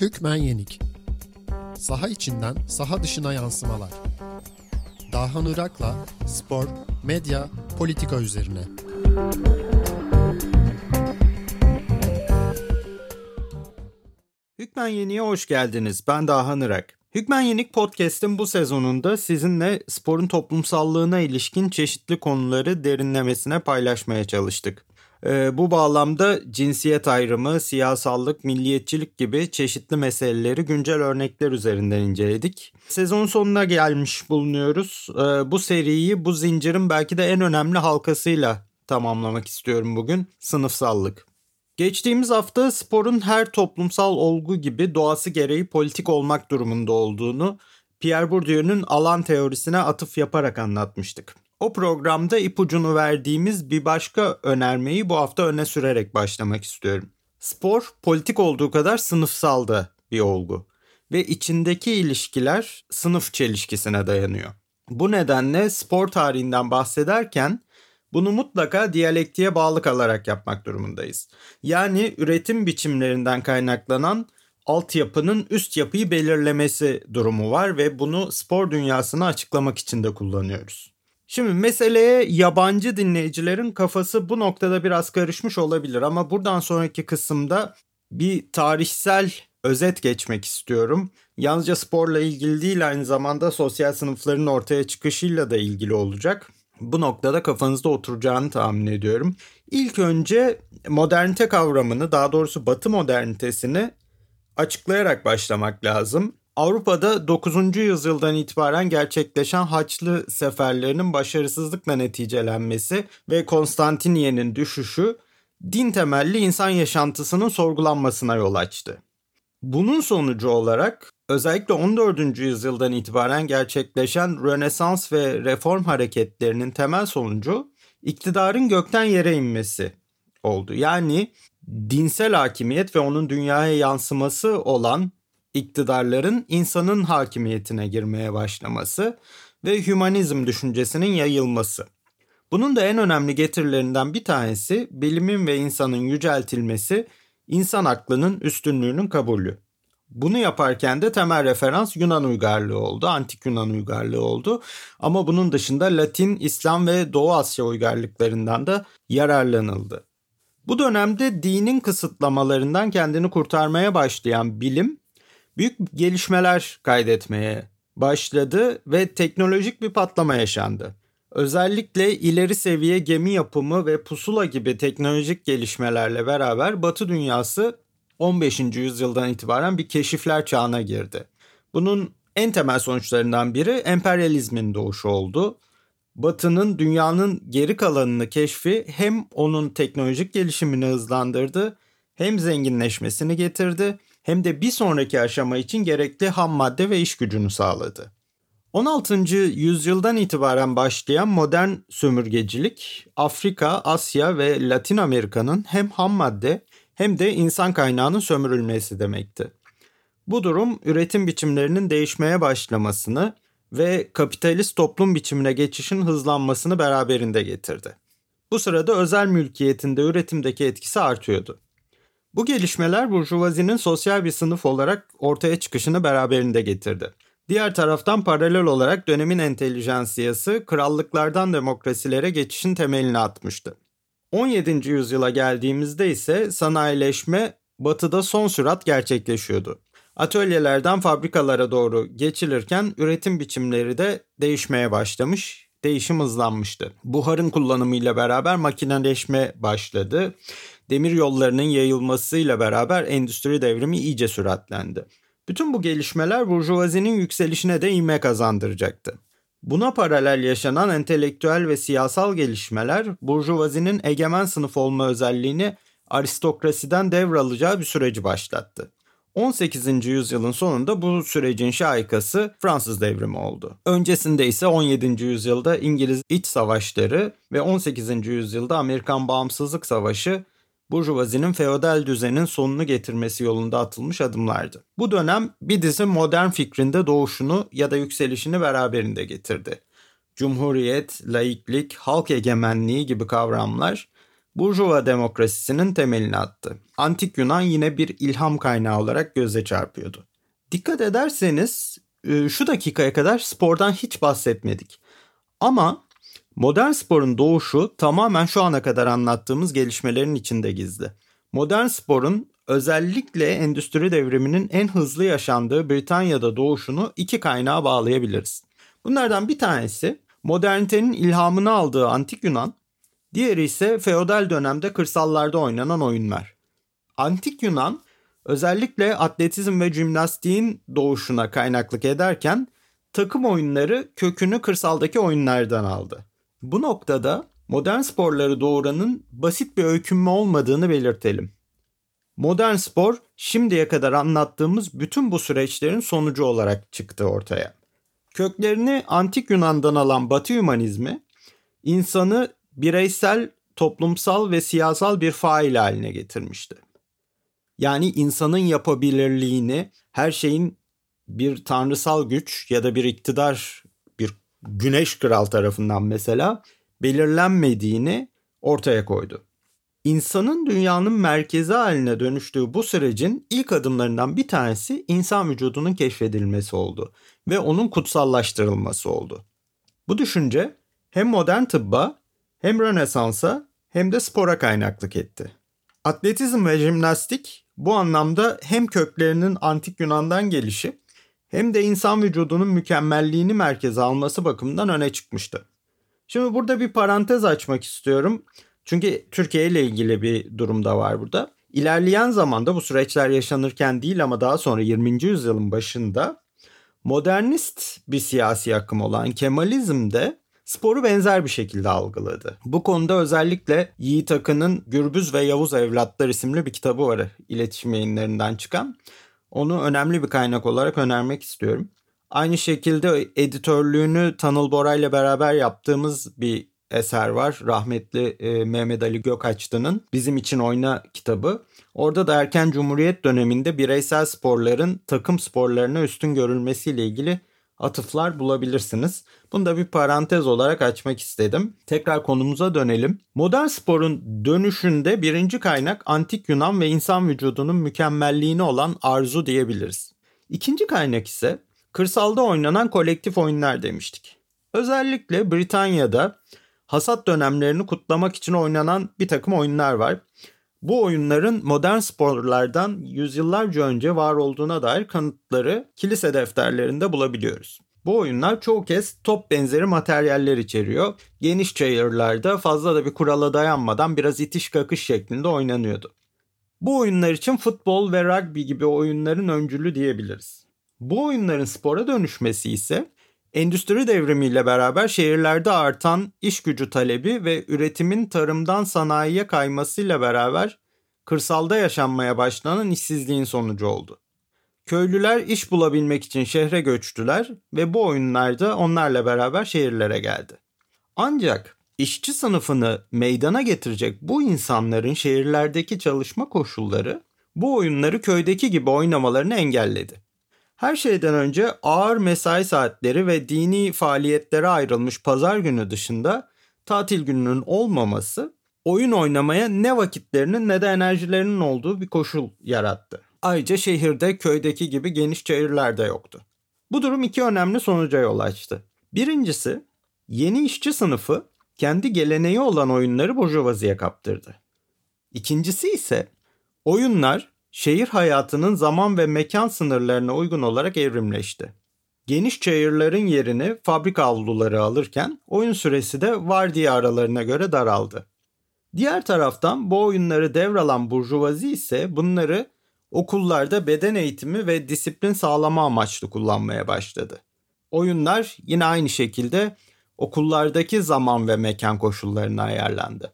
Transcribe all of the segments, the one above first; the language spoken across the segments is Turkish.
Hükmen Yenik Saha içinden saha dışına yansımalar. Dahan Irak'la spor, medya, politika üzerine. Hükmen Yenik'e hoş geldiniz. Ben Dahan Irak. Hükmen Yenik Podcast'in bu sezonunda sizinle sporun toplumsallığına ilişkin çeşitli konuları derinlemesine paylaşmaya çalıştık. Ee, bu bağlamda cinsiyet ayrımı, siyasallık, milliyetçilik gibi çeşitli meseleleri güncel örnekler üzerinden inceledik. Sezon sonuna gelmiş bulunuyoruz. Ee, bu seriyi bu zincirin belki de en önemli halkasıyla tamamlamak istiyorum bugün. Sınıfsallık. Geçtiğimiz hafta sporun her toplumsal olgu gibi doğası gereği politik olmak durumunda olduğunu Pierre Bourdieu'nun alan teorisine atıf yaparak anlatmıştık. O programda ipucunu verdiğimiz bir başka önermeyi bu hafta öne sürerek başlamak istiyorum. Spor politik olduğu kadar sınıfsal da bir olgu ve içindeki ilişkiler sınıf çelişkisine dayanıyor. Bu nedenle spor tarihinden bahsederken bunu mutlaka diyalektiğe bağlı kalarak yapmak durumundayız. Yani üretim biçimlerinden kaynaklanan altyapının üst yapıyı belirlemesi durumu var ve bunu spor dünyasını açıklamak için de kullanıyoruz. Şimdi meseleye yabancı dinleyicilerin kafası bu noktada biraz karışmış olabilir ama buradan sonraki kısımda bir tarihsel özet geçmek istiyorum. Yalnızca sporla ilgili değil aynı zamanda sosyal sınıfların ortaya çıkışıyla da ilgili olacak. Bu noktada kafanızda oturacağını tahmin ediyorum. İlk önce modernite kavramını daha doğrusu batı modernitesini açıklayarak başlamak lazım. Avrupa'da 9. yüzyıldan itibaren gerçekleşen Haçlı seferlerinin başarısızlıkla neticelenmesi ve Konstantiniye'nin düşüşü din temelli insan yaşantısının sorgulanmasına yol açtı. Bunun sonucu olarak özellikle 14. yüzyıldan itibaren gerçekleşen Rönesans ve reform hareketlerinin temel sonucu iktidarın gökten yere inmesi oldu. Yani dinsel hakimiyet ve onun dünyaya yansıması olan iktidarların insanın hakimiyetine girmeye başlaması ve hümanizm düşüncesinin yayılması. Bunun da en önemli getirilerinden bir tanesi bilimin ve insanın yüceltilmesi, insan aklının üstünlüğünün kabulü. Bunu yaparken de temel referans Yunan uygarlığı oldu, antik Yunan uygarlığı oldu. Ama bunun dışında Latin, İslam ve Doğu Asya uygarlıklarından da yararlanıldı. Bu dönemde dinin kısıtlamalarından kendini kurtarmaya başlayan bilim büyük gelişmeler kaydetmeye başladı ve teknolojik bir patlama yaşandı. Özellikle ileri seviye gemi yapımı ve pusula gibi teknolojik gelişmelerle beraber Batı dünyası 15. yüzyıldan itibaren bir keşifler çağına girdi. Bunun en temel sonuçlarından biri emperyalizmin doğuşu oldu. Batı'nın dünyanın geri kalanını keşfi hem onun teknolojik gelişimini hızlandırdı hem zenginleşmesini getirdi hem de bir sonraki aşama için gerekli ham madde ve iş gücünü sağladı. 16. yüzyıldan itibaren başlayan modern sömürgecilik Afrika, Asya ve Latin Amerika'nın hem ham madde hem de insan kaynağının sömürülmesi demekti. Bu durum üretim biçimlerinin değişmeye başlamasını ve kapitalist toplum biçimine geçişin hızlanmasını beraberinde getirdi. Bu sırada özel mülkiyetinde üretimdeki etkisi artıyordu. Bu gelişmeler burjuvazinin sosyal bir sınıf olarak ortaya çıkışını beraberinde getirdi. Diğer taraftan paralel olarak dönemin entelijansiyası krallıklardan demokrasilere geçişin temelini atmıştı. 17. yüzyıla geldiğimizde ise sanayileşme batıda son sürat gerçekleşiyordu. Atölyelerden fabrikalara doğru geçilirken üretim biçimleri de değişmeye başlamış, değişim hızlanmıştı. Buharın kullanımıyla beraber makineleşme başladı demir yollarının yayılmasıyla beraber endüstri devrimi iyice süratlendi. Bütün bu gelişmeler burjuvazinin yükselişine de ivme kazandıracaktı. Buna paralel yaşanan entelektüel ve siyasal gelişmeler burjuvazinin egemen sınıf olma özelliğini aristokrasiden devralacağı bir süreci başlattı. 18. yüzyılın sonunda bu sürecin şahikası Fransız devrimi oldu. Öncesinde ise 17. yüzyılda İngiliz iç savaşları ve 18. yüzyılda Amerikan bağımsızlık savaşı Burjuvazinin feodal düzenin sonunu getirmesi yolunda atılmış adımlardı. Bu dönem bir dizi modern fikrinde doğuşunu ya da yükselişini beraberinde getirdi. Cumhuriyet, laiklik, halk egemenliği gibi kavramlar Burjuva demokrasisinin temelini attı. Antik Yunan yine bir ilham kaynağı olarak göze çarpıyordu. Dikkat ederseniz e, şu dakikaya kadar spordan hiç bahsetmedik. Ama modern sporun doğuşu tamamen şu ana kadar anlattığımız gelişmelerin içinde gizli. Modern sporun özellikle endüstri devriminin en hızlı yaşandığı Britanya'da doğuşunu iki kaynağa bağlayabiliriz. Bunlardan bir tanesi modernitenin ilhamını aldığı antik Yunan, diğeri ise feodal dönemde kırsallarda oynanan oyunlar. Antik Yunan özellikle atletizm ve jimnastiğin doğuşuna kaynaklık ederken takım oyunları kökünü kırsaldaki oyunlardan aldı. Bu noktada modern sporları doğuranın basit bir öykünme olmadığını belirtelim. Modern spor şimdiye kadar anlattığımız bütün bu süreçlerin sonucu olarak çıktı ortaya. Köklerini antik Yunan'dan alan Batı hümanizmi insanı bireysel, toplumsal ve siyasal bir fail haline getirmişti. Yani insanın yapabilirliğini, her şeyin bir tanrısal güç ya da bir iktidar, bir güneş kral tarafından mesela belirlenmediğini ortaya koydu. İnsanın dünyanın merkezi haline dönüştüğü bu sürecin ilk adımlarından bir tanesi insan vücudunun keşfedilmesi oldu ve onun kutsallaştırılması oldu. Bu düşünce hem modern tıbba hem Rönesans'a hem de spora kaynaklık etti. Atletizm ve jimnastik bu anlamda hem köklerinin antik Yunan'dan gelişi hem de insan vücudunun mükemmelliğini merkeze alması bakımından öne çıkmıştı. Şimdi burada bir parantez açmak istiyorum. Çünkü Türkiye ile ilgili bir durum da var burada. İlerleyen zamanda bu süreçler yaşanırken değil ama daha sonra 20. yüzyılın başında modernist bir siyasi akım olan Kemalizm de sporu benzer bir şekilde algıladı. Bu konuda özellikle Yiğit Akın'ın Gürbüz ve Yavuz Evlatlar isimli bir kitabı var iletişim yayınlarından çıkan. Onu önemli bir kaynak olarak önermek istiyorum. Aynı şekilde editörlüğünü Tanıl Bora ile beraber yaptığımız bir eser var. Rahmetli e, Mehmet Ali Gökaçlı'nın Bizim için Oyna kitabı. Orada da erken cumhuriyet döneminde bireysel sporların takım sporlarına üstün görülmesiyle ilgili atıflar bulabilirsiniz. Bunu da bir parantez olarak açmak istedim. Tekrar konumuza dönelim. Modern sporun dönüşünde birinci kaynak antik Yunan ve insan vücudunun mükemmelliğine olan arzu diyebiliriz. İkinci kaynak ise kırsalda oynanan kolektif oyunlar demiştik. Özellikle Britanya'da hasat dönemlerini kutlamak için oynanan bir takım oyunlar var. Bu oyunların modern sporlardan yüzyıllarca önce var olduğuna dair kanıtları kilise defterlerinde bulabiliyoruz. Bu oyunlar çoğu kez top benzeri materyaller içeriyor. Geniş çayırlarda fazla da bir kurala dayanmadan biraz itiş kakış şeklinde oynanıyordu. Bu oyunlar için futbol ve rugby gibi oyunların öncülü diyebiliriz. Bu oyunların spora dönüşmesi ise endüstri devrimiyle beraber şehirlerde artan iş gücü talebi ve üretimin tarımdan sanayiye kaymasıyla beraber kırsalda yaşanmaya başlanan işsizliğin sonucu oldu. Köylüler iş bulabilmek için şehre göçtüler ve bu oyunlarda onlarla beraber şehirlere geldi. Ancak işçi sınıfını meydana getirecek bu insanların şehirlerdeki çalışma koşulları bu oyunları köydeki gibi oynamalarını engelledi. Her şeyden önce ağır mesai saatleri ve dini faaliyetlere ayrılmış pazar günü dışında tatil gününün olmaması oyun oynamaya ne vakitlerinin ne de enerjilerinin olduğu bir koşul yarattı. Ayrıca şehirde köydeki gibi geniş çayırlar da yoktu. Bu durum iki önemli sonuca yol açtı. Birincisi yeni işçi sınıfı kendi geleneği olan oyunları burjuvaziye kaptırdı. İkincisi ise oyunlar şehir hayatının zaman ve mekan sınırlarına uygun olarak evrimleşti. Geniş çayırların yerini fabrika avluları alırken oyun süresi de vardiya aralarına göre daraldı. Diğer taraftan bu oyunları devralan burjuvazi ise bunları okullarda beden eğitimi ve disiplin sağlama amaçlı kullanmaya başladı. Oyunlar yine aynı şekilde okullardaki zaman ve mekan koşullarına ayarlandı.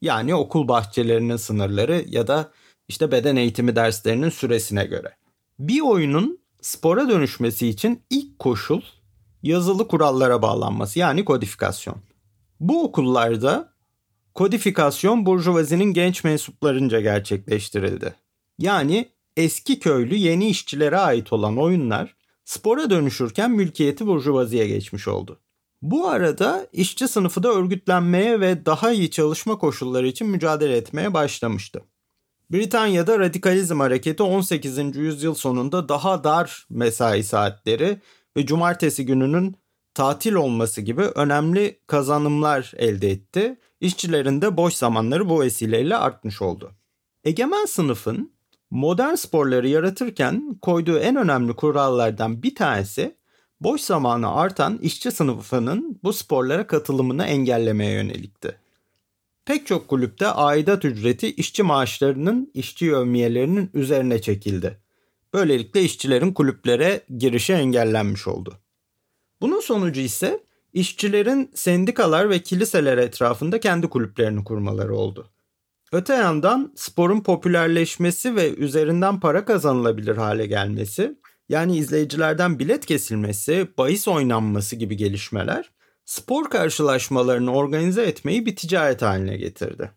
Yani okul bahçelerinin sınırları ya da işte beden eğitimi derslerinin süresine göre. Bir oyunun spora dönüşmesi için ilk koşul yazılı kurallara bağlanması yani kodifikasyon. Bu okullarda kodifikasyon burjuvazinin genç mensuplarınca gerçekleştirildi. Yani eski köylü yeni işçilere ait olan oyunlar spora dönüşürken mülkiyeti burjuvaziye geçmiş oldu. Bu arada işçi sınıfı da örgütlenmeye ve daha iyi çalışma koşulları için mücadele etmeye başlamıştı. Britanya'da radikalizm hareketi 18. yüzyıl sonunda daha dar mesai saatleri ve cumartesi gününün tatil olması gibi önemli kazanımlar elde etti. İşçilerin de boş zamanları bu vesileyle artmış oldu. Egemen sınıfın modern sporları yaratırken koyduğu en önemli kurallardan bir tanesi boş zamanı artan işçi sınıfının bu sporlara katılımını engellemeye yönelikti. Pek çok kulüpte aidat ücreti işçi maaşlarının işçi yövmiyelerinin üzerine çekildi. Böylelikle işçilerin kulüplere girişi engellenmiş oldu. Bunun sonucu ise işçilerin sendikalar ve kiliseler etrafında kendi kulüplerini kurmaları oldu. Öte yandan sporun popülerleşmesi ve üzerinden para kazanılabilir hale gelmesi, yani izleyicilerden bilet kesilmesi, bahis oynanması gibi gelişmeler spor karşılaşmalarını organize etmeyi bir ticaret haline getirdi.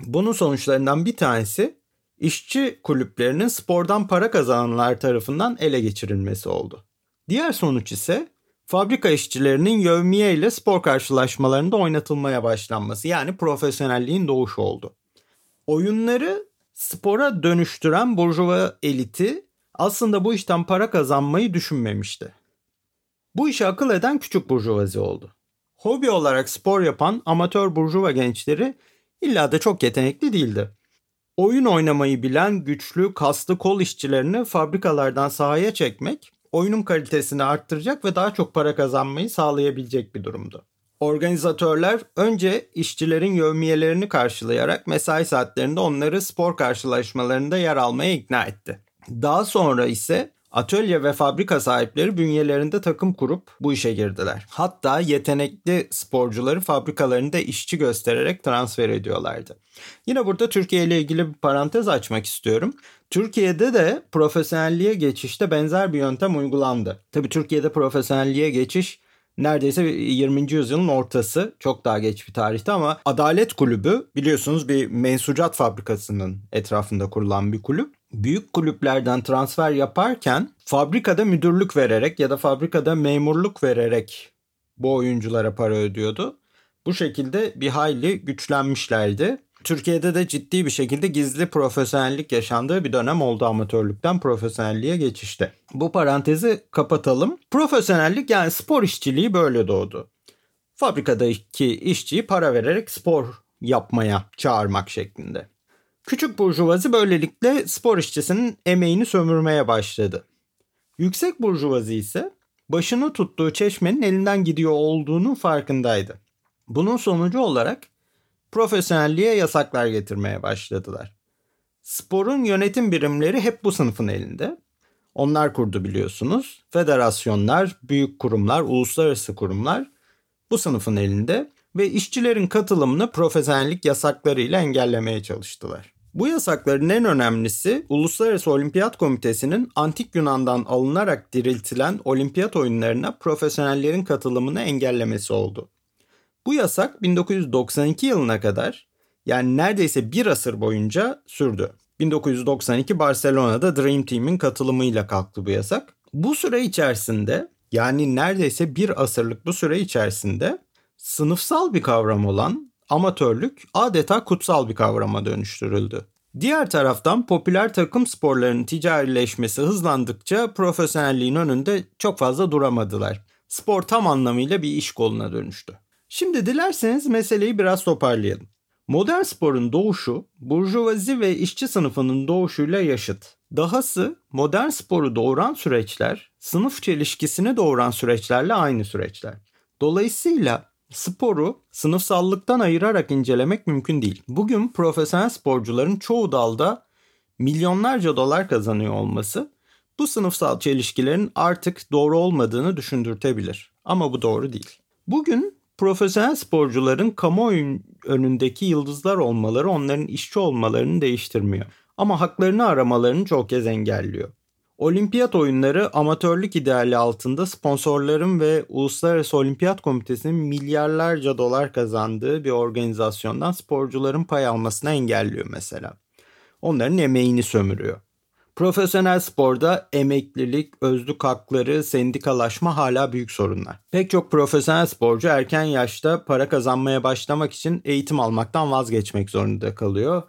Bunun sonuçlarından bir tanesi işçi kulüplerinin spordan para kazananlar tarafından ele geçirilmesi oldu. Diğer sonuç ise fabrika işçilerinin yövmiye ile spor karşılaşmalarında oynatılmaya başlanması yani profesyonelliğin doğuşu oldu. Oyunları spora dönüştüren burjuva eliti aslında bu işten para kazanmayı düşünmemişti. Bu işi akıl eden küçük burjuvazi oldu. Hobi olarak spor yapan amatör burjuva gençleri illa da çok yetenekli değildi. Oyun oynamayı bilen güçlü, kaslı kol işçilerini fabrikalardan sahaya çekmek oyunun kalitesini arttıracak ve daha çok para kazanmayı sağlayabilecek bir durumdu. Organizatörler önce işçilerin yövmiyelerini karşılayarak mesai saatlerinde onları spor karşılaşmalarında yer almaya ikna etti. Daha sonra ise Atölye ve fabrika sahipleri bünyelerinde takım kurup bu işe girdiler. Hatta yetenekli sporcuları fabrikalarında işçi göstererek transfer ediyorlardı. Yine burada Türkiye ile ilgili bir parantez açmak istiyorum. Türkiye'de de profesyonelliğe geçişte benzer bir yöntem uygulandı. Tabi Türkiye'de profesyonelliğe geçiş neredeyse 20. yüzyılın ortası çok daha geç bir tarihte ama Adalet Kulübü biliyorsunuz bir mensucat fabrikasının etrafında kurulan bir kulüp büyük kulüplerden transfer yaparken fabrikada müdürlük vererek ya da fabrikada memurluk vererek bu oyunculara para ödüyordu. Bu şekilde bir hayli güçlenmişlerdi. Türkiye'de de ciddi bir şekilde gizli profesyonellik yaşandığı bir dönem oldu amatörlükten profesyonelliğe geçişte. Bu parantezi kapatalım. Profesyonellik yani spor işçiliği böyle doğdu. Fabrikadaki işçiyi para vererek spor yapmaya çağırmak şeklinde. Küçük burjuvazi böylelikle spor işçisinin emeğini sömürmeye başladı. Yüksek burjuvazi ise başını tuttuğu çeşmenin elinden gidiyor olduğunu farkındaydı. Bunun sonucu olarak profesyonelliğe yasaklar getirmeye başladılar. Sporun yönetim birimleri hep bu sınıfın elinde. Onlar kurdu biliyorsunuz. Federasyonlar, büyük kurumlar, uluslararası kurumlar bu sınıfın elinde ve işçilerin katılımını profesyonellik yasaklarıyla engellemeye çalıştılar. Bu yasakların en önemlisi Uluslararası Olimpiyat Komitesi'nin antik Yunan'dan alınarak diriltilen olimpiyat oyunlarına profesyonellerin katılımını engellemesi oldu. Bu yasak 1992 yılına kadar yani neredeyse bir asır boyunca sürdü. 1992 Barcelona'da Dream Team'in katılımıyla kalktı bu yasak. Bu süre içerisinde yani neredeyse bir asırlık bu süre içerisinde sınıfsal bir kavram olan amatörlük adeta kutsal bir kavrama dönüştürüldü. Diğer taraftan popüler takım sporlarının ticarileşmesi hızlandıkça profesyonelliğin önünde çok fazla duramadılar. Spor tam anlamıyla bir iş koluna dönüştü. Şimdi dilerseniz meseleyi biraz toparlayalım. Modern sporun doğuşu burjuvazi ve işçi sınıfının doğuşuyla yaşıt. Dahası modern sporu doğuran süreçler sınıf çelişkisini doğuran süreçlerle aynı süreçler. Dolayısıyla sporu sınıfsallıktan ayırarak incelemek mümkün değil. Bugün profesyonel sporcuların çoğu dalda milyonlarca dolar kazanıyor olması bu sınıfsal çelişkilerin artık doğru olmadığını düşündürtebilir. Ama bu doğru değil. Bugün profesyonel sporcuların kamuoyu önündeki yıldızlar olmaları onların işçi olmalarını değiştirmiyor. Ama haklarını aramalarını çok kez engelliyor. Olimpiyat oyunları amatörlük ideali altında sponsorların ve Uluslararası Olimpiyat Komitesi'nin milyarlarca dolar kazandığı bir organizasyondan sporcuların pay almasını engelliyor mesela. Onların emeğini sömürüyor. Profesyonel sporda emeklilik, özlük hakları, sendikalaşma hala büyük sorunlar. Pek çok profesyonel sporcu erken yaşta para kazanmaya başlamak için eğitim almaktan vazgeçmek zorunda kalıyor.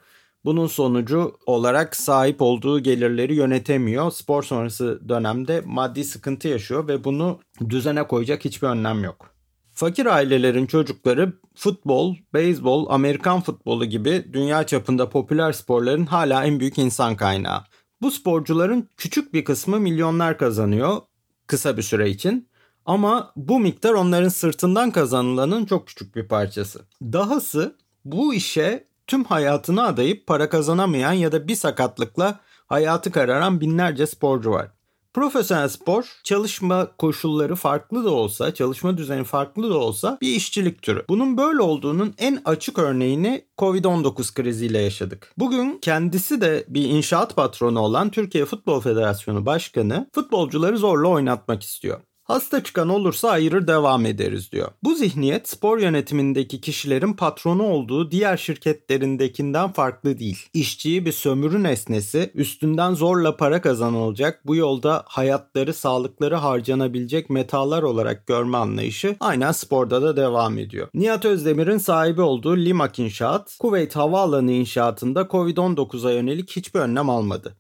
Bunun sonucu olarak sahip olduğu gelirleri yönetemiyor. Spor sonrası dönemde maddi sıkıntı yaşıyor ve bunu düzene koyacak hiçbir önlem yok. Fakir ailelerin çocukları futbol, beyzbol, Amerikan futbolu gibi dünya çapında popüler sporların hala en büyük insan kaynağı. Bu sporcuların küçük bir kısmı milyonlar kazanıyor kısa bir süre için. Ama bu miktar onların sırtından kazanılanın çok küçük bir parçası. Dahası bu işe tüm hayatını adayıp para kazanamayan ya da bir sakatlıkla hayatı kararan binlerce sporcu var. Profesyonel spor çalışma koşulları farklı da olsa, çalışma düzeni farklı da olsa bir işçilik türü. Bunun böyle olduğunun en açık örneğini Covid-19 kriziyle yaşadık. Bugün kendisi de bir inşaat patronu olan Türkiye Futbol Federasyonu Başkanı futbolcuları zorla oynatmak istiyor. Hasta çıkan olursa ayırır devam ederiz diyor. Bu zihniyet spor yönetimindeki kişilerin patronu olduğu diğer şirketlerindekinden farklı değil. İşçiyi bir sömürü nesnesi, üstünden zorla para kazanılacak, bu yolda hayatları, sağlıkları harcanabilecek metalar olarak görme anlayışı aynen sporda da devam ediyor. Nihat Özdemir'in sahibi olduğu Limak İnşaat, Kuveyt Havaalanı inşaatında Covid-19'a yönelik hiçbir önlem almadı.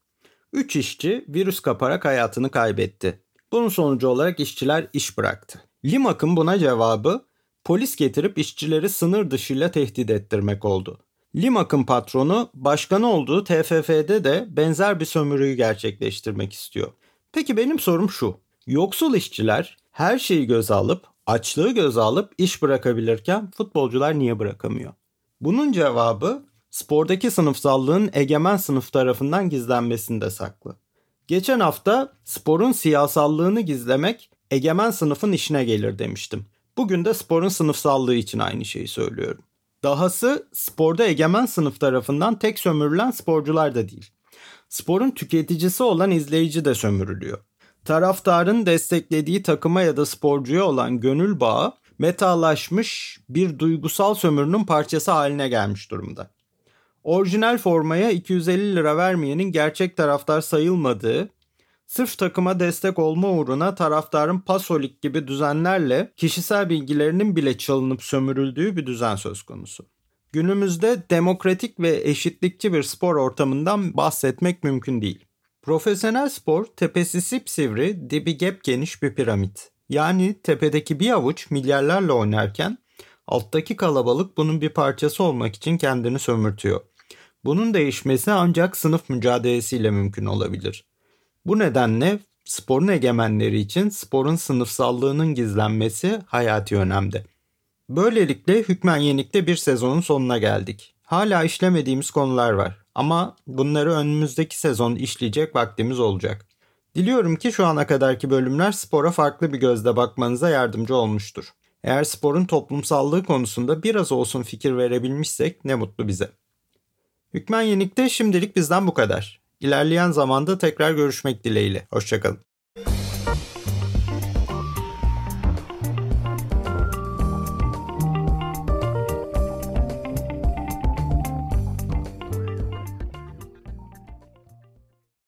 3 işçi virüs kaparak hayatını kaybetti. Bunun sonucu olarak işçiler iş bıraktı. Limak'ın buna cevabı polis getirip işçileri sınır dışıyla tehdit ettirmek oldu. Limak'ın patronu başkanı olduğu TFF'de de benzer bir sömürüyü gerçekleştirmek istiyor. Peki benim sorum şu. Yoksul işçiler her şeyi göze alıp, açlığı göze alıp iş bırakabilirken futbolcular niye bırakamıyor? Bunun cevabı spordaki sınıfsallığın egemen sınıf tarafından gizlenmesinde saklı. Geçen hafta sporun siyasallığını gizlemek egemen sınıfın işine gelir demiştim. Bugün de sporun sınıfsallığı için aynı şeyi söylüyorum. Dahası sporda egemen sınıf tarafından tek sömürülen sporcular da değil. Sporun tüketicisi olan izleyici de sömürülüyor. Taraftarın desteklediği takıma ya da sporcuya olan gönül bağı metalaşmış bir duygusal sömürünün parçası haline gelmiş durumda. Orijinal formaya 250 lira vermeyenin gerçek taraftar sayılmadığı, sırf takıma destek olma uğruna taraftarın pasolik gibi düzenlerle kişisel bilgilerinin bile çalınıp sömürüldüğü bir düzen söz konusu. Günümüzde demokratik ve eşitlikçi bir spor ortamından bahsetmek mümkün değil. Profesyonel spor tepesi sipsivri, dibi gep geniş bir piramit. Yani tepedeki bir avuç milyarlarla oynarken alttaki kalabalık bunun bir parçası olmak için kendini sömürtüyor. Bunun değişmesi ancak sınıf mücadelesiyle mümkün olabilir. Bu nedenle sporun egemenleri için sporun sınıfsallığının gizlenmesi hayati önemde. Böylelikle Hükmen Yenik'te bir sezonun sonuna geldik. Hala işlemediğimiz konular var ama bunları önümüzdeki sezon işleyecek vaktimiz olacak. Diliyorum ki şu ana kadarki bölümler spora farklı bir gözle bakmanıza yardımcı olmuştur. Eğer sporun toplumsallığı konusunda biraz olsun fikir verebilmişsek ne mutlu bize. Hükmen Yenik'te şimdilik bizden bu kadar. İlerleyen zamanda tekrar görüşmek dileğiyle. Hoşçakalın.